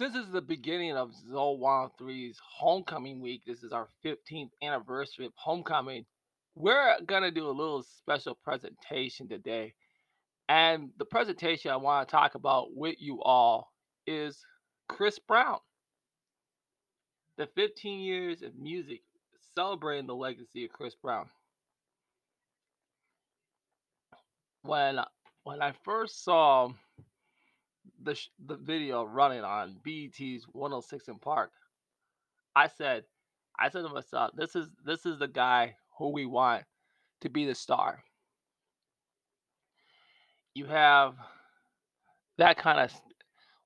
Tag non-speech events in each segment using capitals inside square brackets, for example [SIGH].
since it's the beginning of Zoe 103's homecoming week, this is our 15th anniversary of homecoming. We're gonna do a little special presentation today. And the presentation I want to talk about with you all is Chris Brown. The 15 years of music celebrating the legacy of Chris Brown. When when I first saw the sh- the video running on BET's 106 & Park, I said, I said to myself, this is this is the guy who we want to be the star. You have that kind of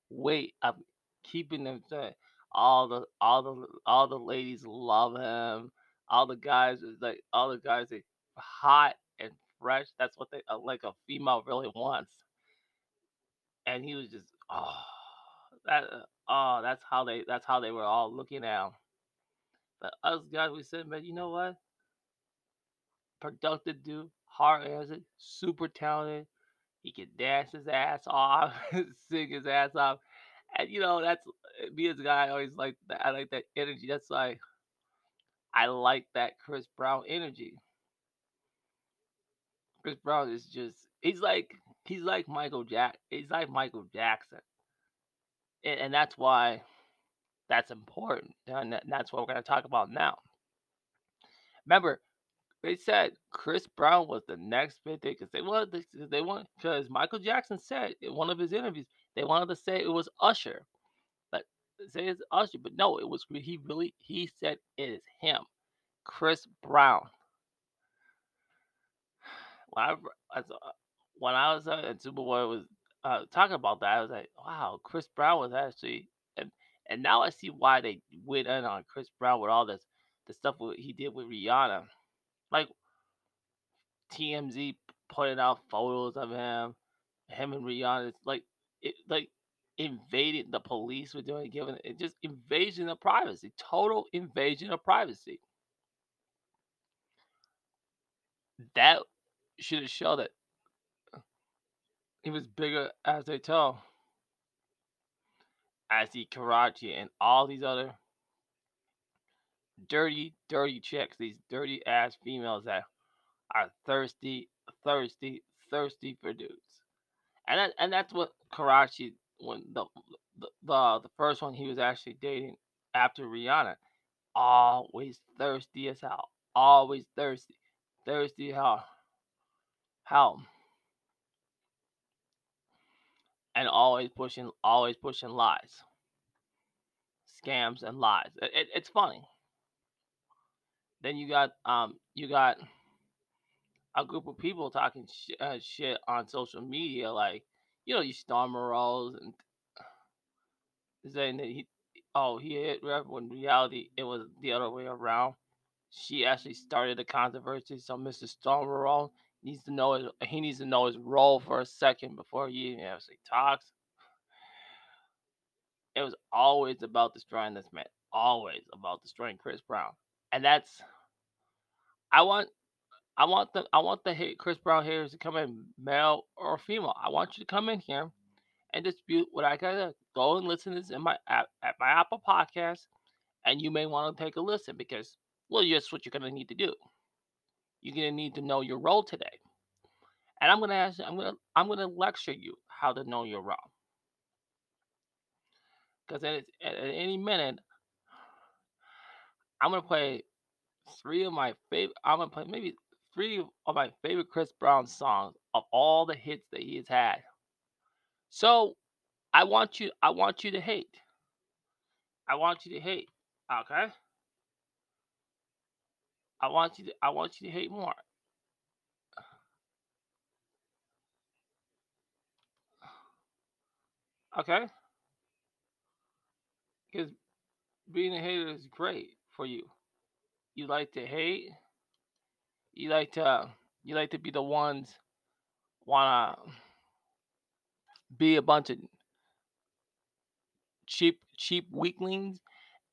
weight of keeping them saying all the all the all the ladies love him. All the guys like all the guys are hot and fresh. That's what they uh, like a female really wants. And he was just oh that uh, oh that's how they that's how they were all looking at. But us guys we said, man, you know what? Productive dude, hard as it, super talented. He can dance his ass off, [LAUGHS] sing his ass off. And you know, that's me as a guy, I always like that. I like that energy. That's like I like that Chris Brown energy. Chris Brown is just he's like he's like Michael Jack he's like Michael Jackson. And, and that's why that's important. And that's what we're gonna talk about now. Remember, they said Chris Brown was the next big thing because they wanted they, they want because Michael Jackson said in one of his interviews they wanted to say it was Usher, but say it's Usher, but no, it was he really he said it is him, Chris Brown. [SIGHS] When I when I was uh, at Superboy was uh, talking about that, I was like, wow, Chris Brown was actually and and now I see why they went in on Chris Brown with all this the stuff he did with Rihanna, like TMZ putting out photos of him, him and Rihanna. It's like it like invaded the police were doing, giving it just invasion of privacy, total invasion of privacy. That should have showed that he was bigger as they tell, as the Karrueche and all these other dirty, dirty chicks, these dirty ass females that are thirsty, thirsty, thirsty for dudes. And that, and that's what Karrueche when the, the the the first one he was actually dating after Rihanna, always thirsty as hell, always thirsty, thirsty as hell, hell, and always pushing, always pushing lies, scams and lies. It, it- it's funny. Then you got um you got a group of people talking sh- uh, shit on social media, like you know you Storm Rose and saying that he oh he hit Rev when reality it was the other way around. She actually started the controversy, so Mr. Storm Rose needs to know his, he needs to know his role for a second before he even actually talks. It was always about destroying this man, always about destroying Chris Brown, and that's I want I want the I want the hate Chris Brown haters to come in, male or female. I want you to come in here and dispute what I gotta go and listen to this in my at my Apple Podcast, and you may want to take a listen because well, that's what you're gonna need to do. You're gonna need to know your role today, and I'm gonna ask I'm gonna I'm gonna lecture you how to know your role because at, at any minute I'm gonna play three of my favorite. I'm gonna play maybe three of my favorite Chris Brown songs of all the hits that he has had. So I want you. I want you to hate. I want you to hate. Okay. I want you to. I want you to hate more. Okay. Because being a hater is great for you. You like to hate. You like to. You like to be the ones wanna be a bunch of cheap cheap weaklings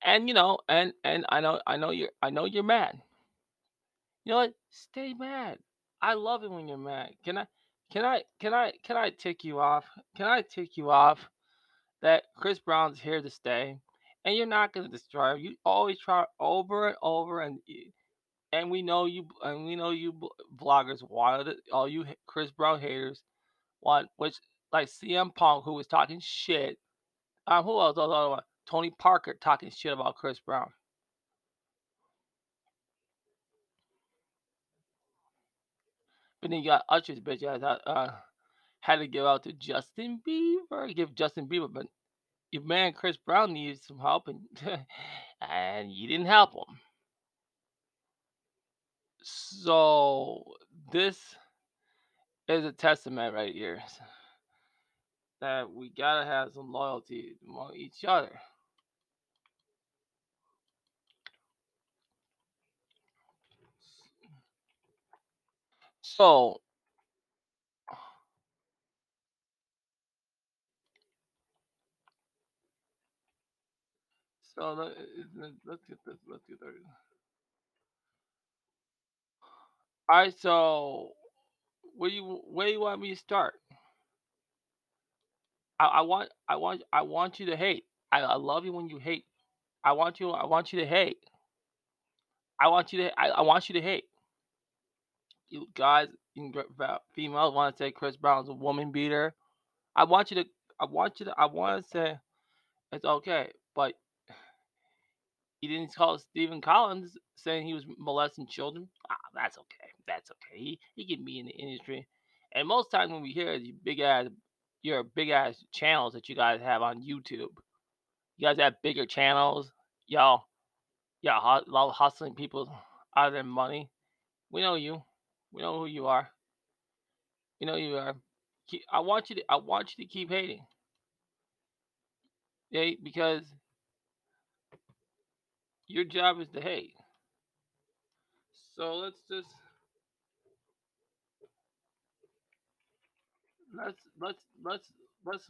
and you know and and i know i know you're i know you're mad you know what stay mad i love it when you're mad can i can i can i can i tick you off can i tick you off that Chris Brown's here to stay, and you're not gonna destroy him. You always try over and over, and and we know you, and we know you vloggers wanted it. All you Chris Brown haters want, which like CM Punk, who was talking shit. Um, who else? else? Tony Parker talking shit about Chris Brown. But then you got Usher's bitch ass uh, had to give out to Justin Bieber, give Justin Bieber, but your man Chris Brown needed some help, and [LAUGHS] and you didn't help him. So this is a testament right here that we gotta have some loyalty among each other. So So let, eh, eh, us get this. Let's get there. All right. So where you where you want me to start? I, I want I want I want you to hate. I, I love you when you hate. I want you I want you to hate. I want you to I, I want you to hate. You guys, females want to say Chris Brown's a woman beater. I want you to I want you to I want to say it's okay, but he didn't call Stephen Collins saying he was molesting children. Ah, that's okay. That's okay. He he can be in the industry. And most times when we hear these big ass your big ass channels that you guys have on YouTube. You guys have bigger channels. Y'all y'all hustling people out of their money. We know you. We know who you are. We know you are. I want you to I want you to keep hating. Yeah, because your job is to hate. So let's just let's let's let's let's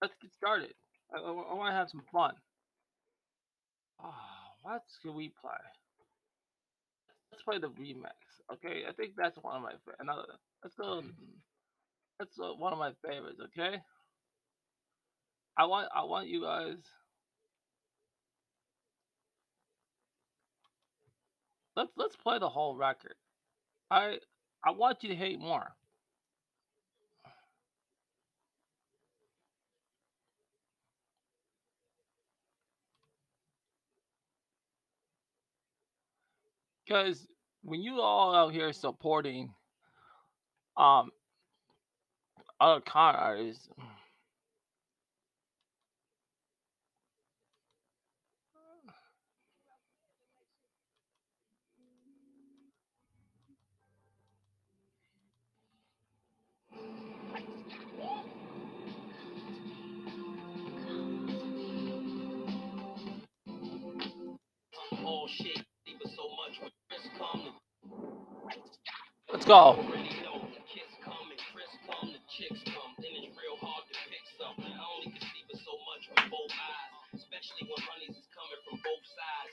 let's get started. I, I, I want to have some fun. Ah, oh, what can we play? Let's play the remix. Okay, I think that's one of my another. Let's go. That's uh, one of my favorites. Okay. I want I want you guys let's let's play the whole record. I I want you to hate more. Because when you all out here supporting um other con artists Let's go. Especially when honeys is coming from both sides,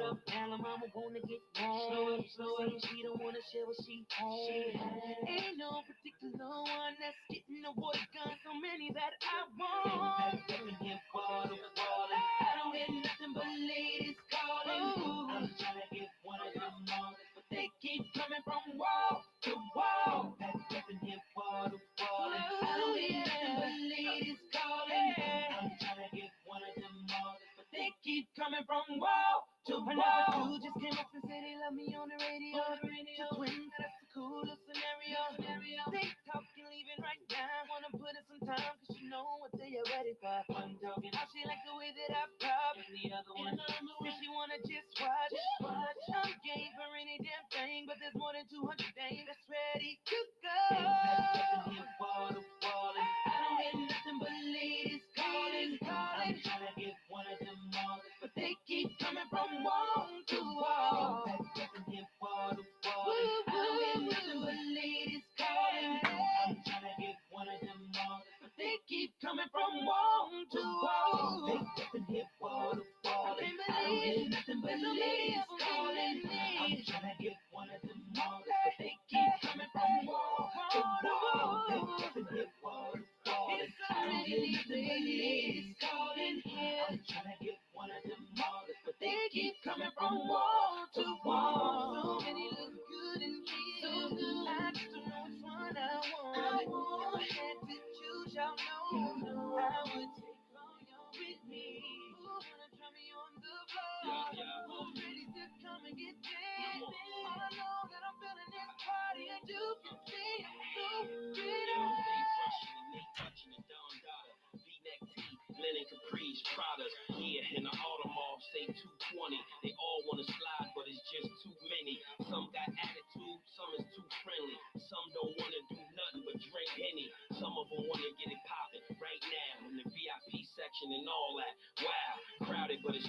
linen capris, Pradas, yeah, and the Audemars say 220. They all wanna slide, but it's just too many. Some got attitude, some is too friendly. Some don't wanna do nothing but drink any. Some of them wanna get it poppin' right now in the VIP section and all that. Wow, crowded, but it's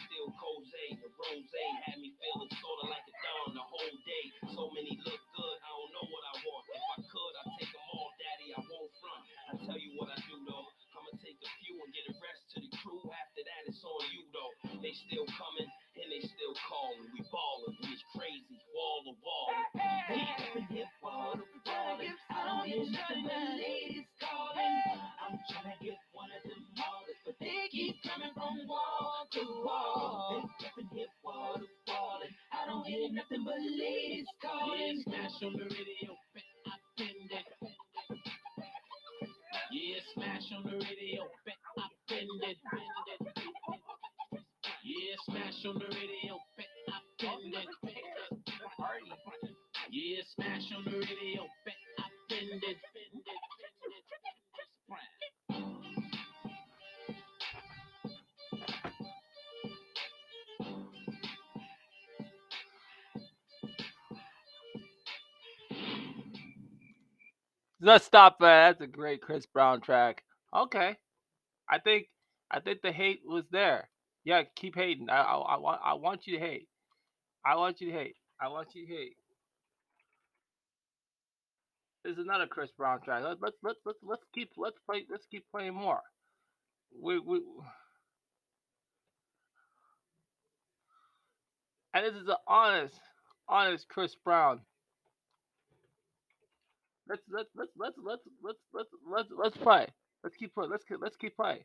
Let's stop that. That's a great Chris Brown track. Okay, I think I think the hate was there. Yeah, keep hating. I I, I want I want you to hate. I want you to hate. I want you to hate. There's another Chris Brown track. Let's let's let's let's, let's keep let's play let's keep playing more. We we and this is an honest honest Chris Brown. Let's let's let's let's let's let's let's let's let's play. Let's keep playing. Let's keep let's keep playing.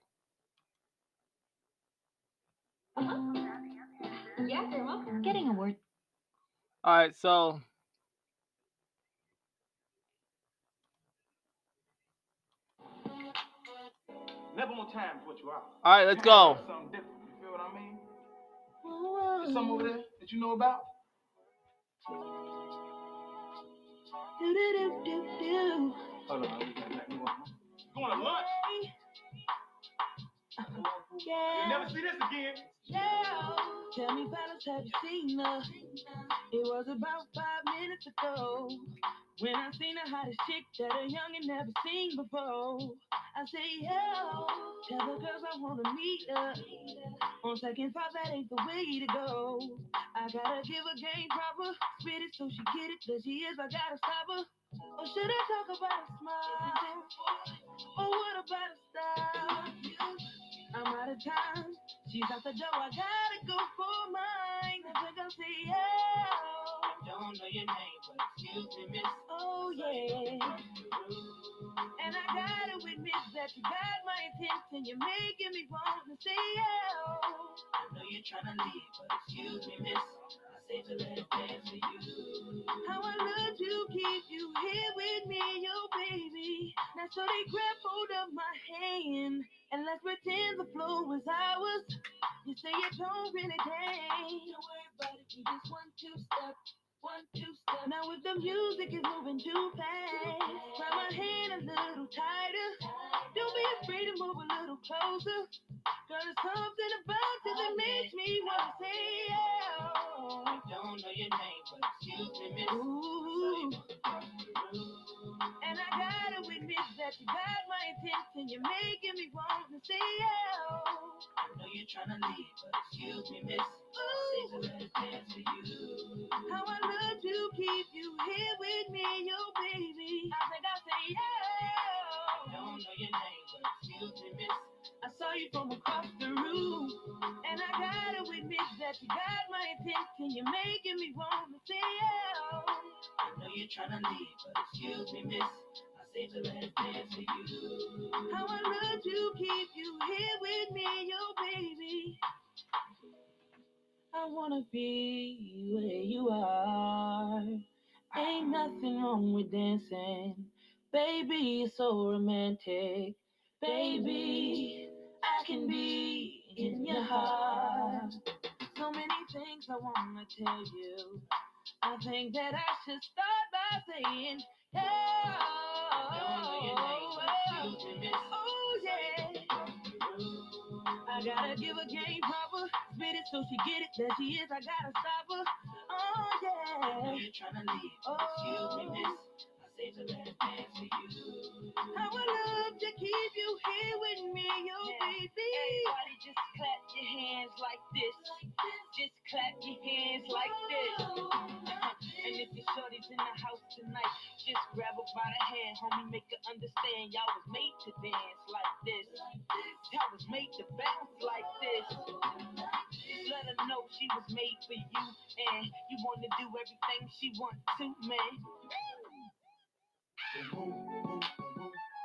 Yeah, Grandma. Getting a word. All right, so Never on time put you out. all right, let's You go. have [LAUGHS] Something different. You feel what I mean? There's something over there that you know about? Do, do, do, do, Hold on, Going to lunch. You Yeah. never see this again. Yeah. Tell me, fellas, have you seen her? It was about five minutes ago when I seen the hottest chick that a youngin' never seen before. I say, yo, tell the girls I wanna meet her. On second thought, that ain't the way to go. I gotta give her game proper, spit it so she get it. There she is, I gotta stop her. Or should I talk about a smile? Or what about a style? I'm out of time. She's out the door. I gotta go for mine. Think I'll say yeah. Don't know your name, but excuse me, miss. Oh yeah. And I gotta admit that you got my attention. You're making me want to say yeah. I know you're trying to leave, but excuse me, miss. I say to let it dance for you. How I love to keep you here with me, oh baby. Now so they grab hold of my hand and let's pretend the flow was ours. You say you don't really dance. Don't worry about it, we just one two step, one two step. Now if the music is moving too fast, grab my hand a little tighter. Don't be afraid to move a little closer. Girl, there's something about you that makes me wanna say yeah. I don't know your name, but excuse me, miss. Ooh. And I gotta admit that you got my attention. You're making me want to say yeah. I know you're trying to leave, but excuse me, miss. To let it dance for you. How I love to keep you here with me, yo, baby. I think I'll say yeah. I don't know your name, but excuse me, miss. I saw you from across the room, and I gotta admit that you got my attention. You're making things I wanna tell you. I think that I should start by saying, yeah. Oh, yeah. I gotta give a game proper. Spit it so she get it. There she is. I gotta stop her. Oh, yeah. You're trying to leave. Oh, excuse me, miss. I to let it dance for you. I love to keep you here with me, yo now, baby. Everybody just clap your hands like this. Just clap your hands like this. Oh, and if your shorty's in the house tonight, just grab her by the hand, homie. Make her understand y'all was made to dance like this. Y'all was made to bounce like this. Just Let her know she was made for you, and you want to do everything she wants to, man.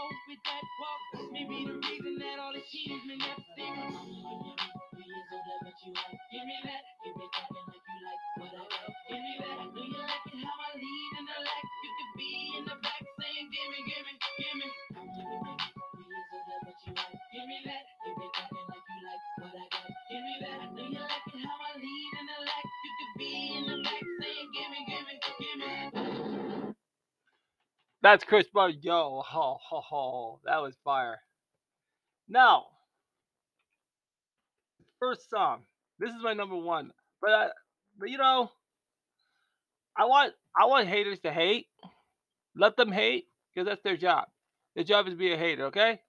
forth with that walk. Maybe the reason that all the cheating's been never secret. That's Chris Bud. Yo, ho, ho, ho. That was fire. Now, first song. This is my number one. But, I, but you know, I want I want haters to hate. Let them hate because that's their job. Their job is to be a hater, okay?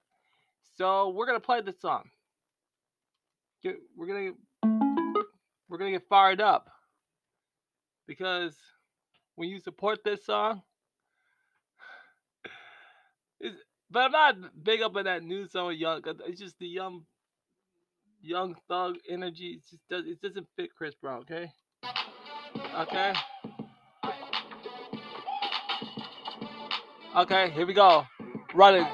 So we're gonna play this song. Get, we're gonna we're gonna get fired up because when you support this song, but I'm not big up on that new song Young. It's just the young, young thug energy. It just does. It doesn't fit Chris Brown. Okay. Okay. Okay. Here we go. Running.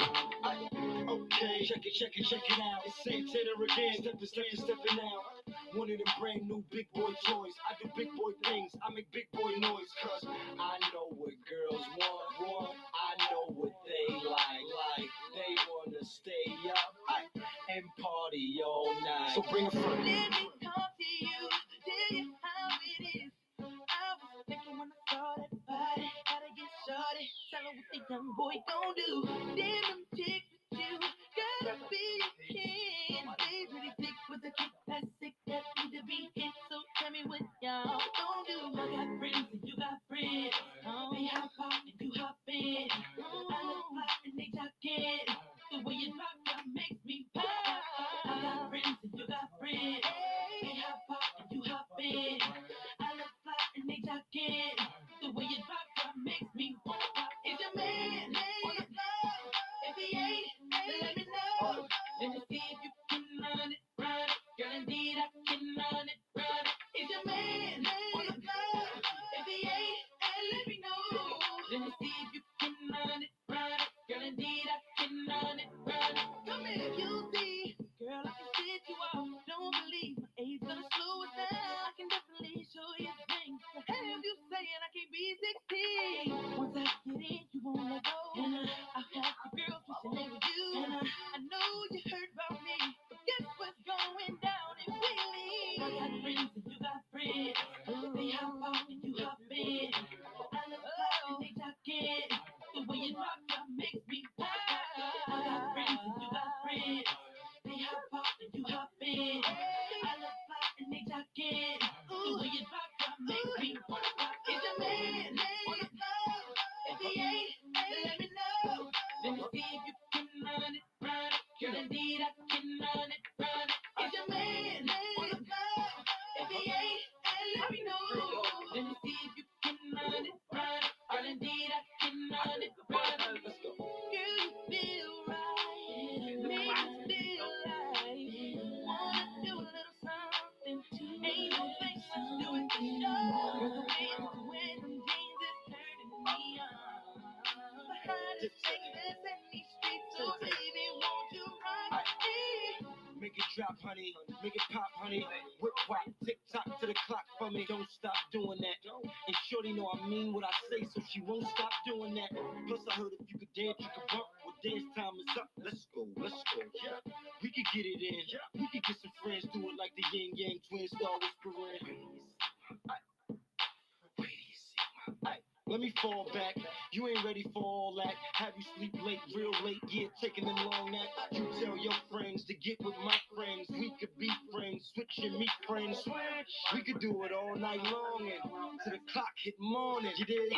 Check it, check it, check it out. It's Santana again. Stepping, stepping, stepping out. One of them brand new big boy toys. I do big boy things. I make big boy noise. Cause I know what girls want. want. I know what they like. Like they wanna stay up and party all night. So bring a friend. honey. Make it pop, honey. Whip whack, tick tock to the clock for me. Don't stop doing that. And shorty know I mean what I say, so she won't stop doing that. Plus I heard it. meet friends. We could do it all night long and the clock hit morning. You? If you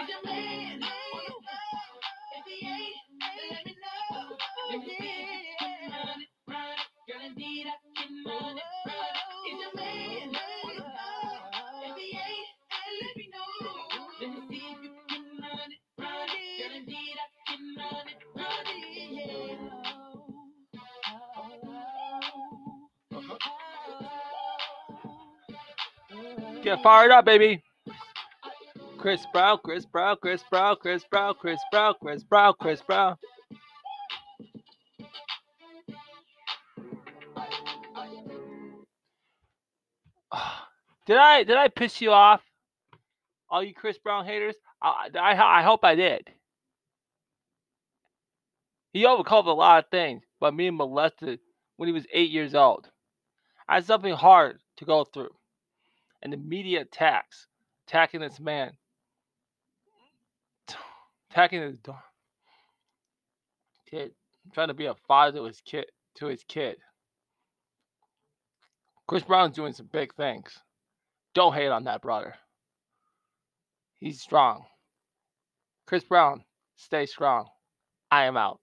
ain't, let me know. You? Get fired up, baby. Chris Brown, Chris Brown, Chris Brown, Chris Brown, Chris Brown, Chris Brown, Chris Brown. [SIGHS] Did I did I piss you off? All you Chris Brown haters? I I, I hope I did. He overcome a lot of things, but being molested when he was eight years old. Had something hard to go through. And the media attacks, attacking this man, [SIGHS] attacking his kid, trying to be a father to his kid. To his kid. Chris Brown's doing some big things. Don't hate on that brother. He's strong. Chris Brown, stay strong. I am out.